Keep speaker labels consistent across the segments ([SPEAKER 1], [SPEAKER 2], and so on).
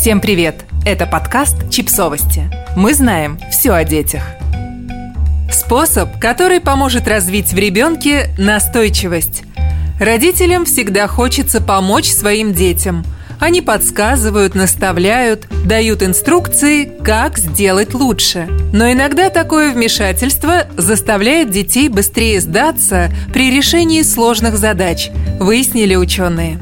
[SPEAKER 1] Всем привет! Это подкаст «Чипсовости». Мы знаем все о детях. Способ, который поможет развить в ребенке настойчивость. Родителям всегда хочется помочь своим детям. Они подсказывают, наставляют, дают инструкции, как сделать лучше. Но иногда такое вмешательство заставляет детей быстрее сдаться при решении сложных задач, выяснили ученые.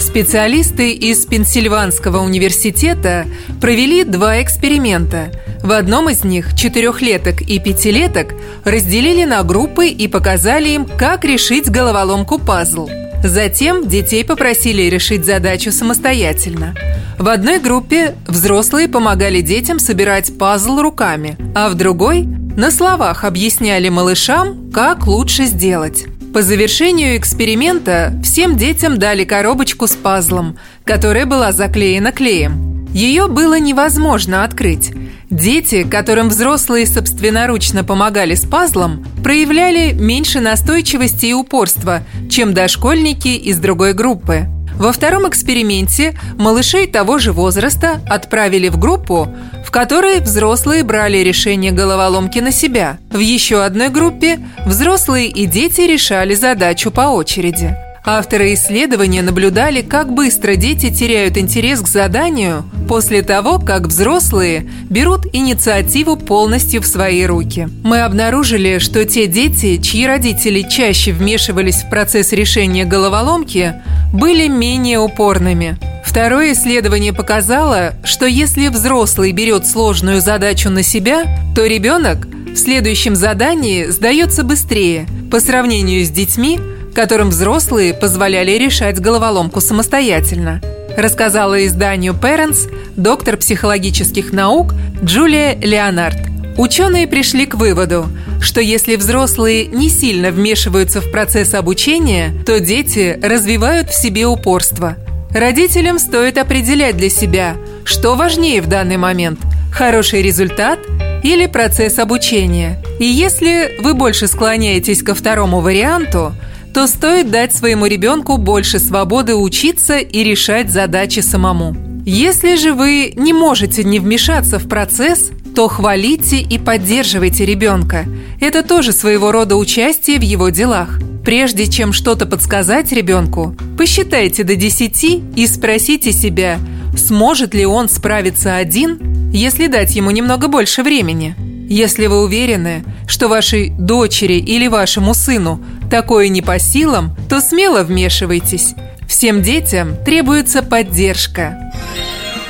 [SPEAKER 1] Специалисты из Пенсильванского университета провели два эксперимента. В одном из них четырехлеток и пятилеток разделили на группы и показали им, как решить головоломку пазл. Затем детей попросили решить задачу самостоятельно. В одной группе взрослые помогали детям собирать пазл руками, а в другой на словах объясняли малышам, как лучше сделать. По завершению эксперимента всем детям дали коробочку с пазлом, которая была заклеена клеем. Ее было невозможно открыть. Дети, которым взрослые собственноручно помогали с пазлом, проявляли меньше настойчивости и упорства, чем дошкольники из другой группы. Во втором эксперименте малышей того же возраста отправили в группу, в которой взрослые брали решение головоломки на себя. В еще одной группе взрослые и дети решали задачу по очереди. Авторы исследования наблюдали, как быстро дети теряют интерес к заданию после того, как взрослые берут инициативу полностью в свои руки. Мы обнаружили, что те дети, чьи родители чаще вмешивались в процесс решения головоломки, были менее упорными. Второе исследование показало, что если взрослый берет сложную задачу на себя, то ребенок в следующем задании сдается быстрее по сравнению с детьми, которым взрослые позволяли решать головоломку самостоятельно, рассказала изданию Parents доктор психологических наук Джулия Леонард. Ученые пришли к выводу, что если взрослые не сильно вмешиваются в процесс обучения, то дети развивают в себе упорство. Родителям стоит определять для себя, что важнее в данный момент – хороший результат или процесс обучения. И если вы больше склоняетесь ко второму варианту – то стоит дать своему ребенку больше свободы учиться и решать задачи самому. Если же вы не можете не вмешаться в процесс, то хвалите и поддерживайте ребенка. Это тоже своего рода участие в его делах. Прежде чем что-то подсказать ребенку, посчитайте до 10 и спросите себя, сможет ли он справиться один, если дать ему немного больше времени. Если вы уверены, что вашей дочери или вашему сыну такое не по силам, то смело вмешивайтесь. Всем детям требуется поддержка.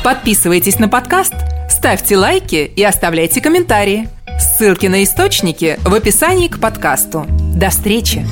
[SPEAKER 1] Подписывайтесь на подкаст, ставьте лайки и оставляйте комментарии. Ссылки на источники в описании к подкасту. До встречи!